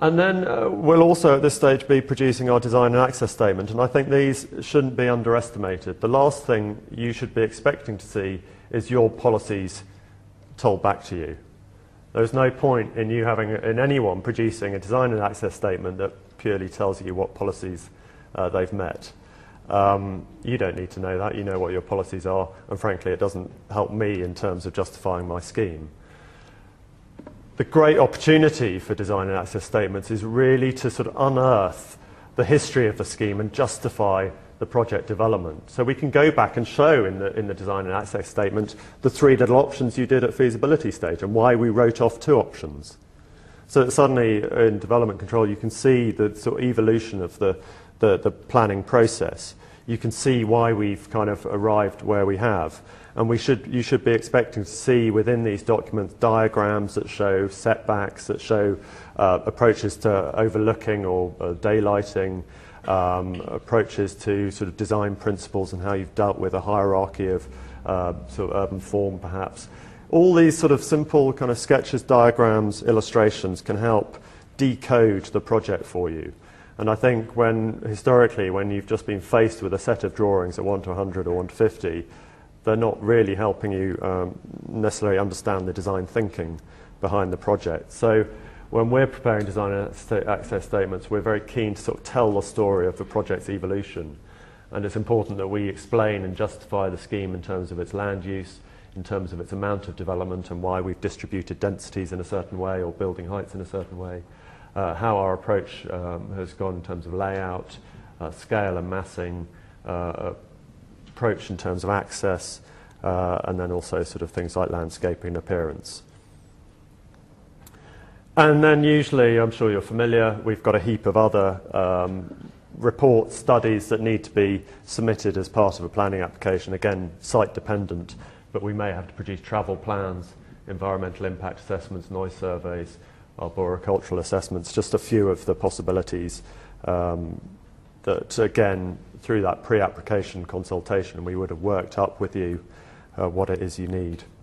And then uh, we'll also at this stage be producing our design and access statement, and I think these shouldn't be underestimated. The last thing you should be expecting to see is your policies told back to you. There's no point in you having, in anyone producing a design and access statement that purely tells you what policies uh, they've met. Um, you don't need to know that. You know what your policies are, and frankly, it doesn't help me in terms of justifying my scheme. the great opportunity for design and access statements is really to sort of unearth the history of the scheme and justify the project development. So we can go back and show in the, in the design and access statement the three little options you did at feasibility stage and why we wrote off two options. So suddenly uh, in development control you can see the sort of evolution of the, the, the planning process. You can see why we've kind of arrived where we have. And we should, you should be expecting to see within these documents diagrams that show setbacks, that show uh, approaches to overlooking or uh, daylighting, um, approaches to sort of design principles and how you've dealt with a hierarchy of uh, sort of urban form perhaps. All these sort of simple kind of sketches, diagrams, illustrations can help decode the project for you. And I think when, historically, when you've just been faced with a set of drawings at 1 to 100 or 1 to 50, they're not really helping you um, necessarily understand the design thinking behind the project. So when we're preparing design access statements, we're very keen to sort of tell the story of the project's evolution. And it's important that we explain and justify the scheme in terms of its land use, in terms of its amount of development and why we've distributed densities in a certain way or building heights in a certain way, how our approach um, has gone in terms of layout, uh, scale and massing, uh, approach in terms of access, uh, and then also sort of things like landscaping appearance. And then usually, I'm sure you're familiar, we've got a heap of other um, reports, studies that need to be submitted as part of a planning application, again, site dependent, but we may have to produce travel plans, environmental impact assessments, noise surveys, our borocultural assessments, just a few of the possibilities um, that, again, through that pre-application consultation, we would have worked up with you uh, what it is you need.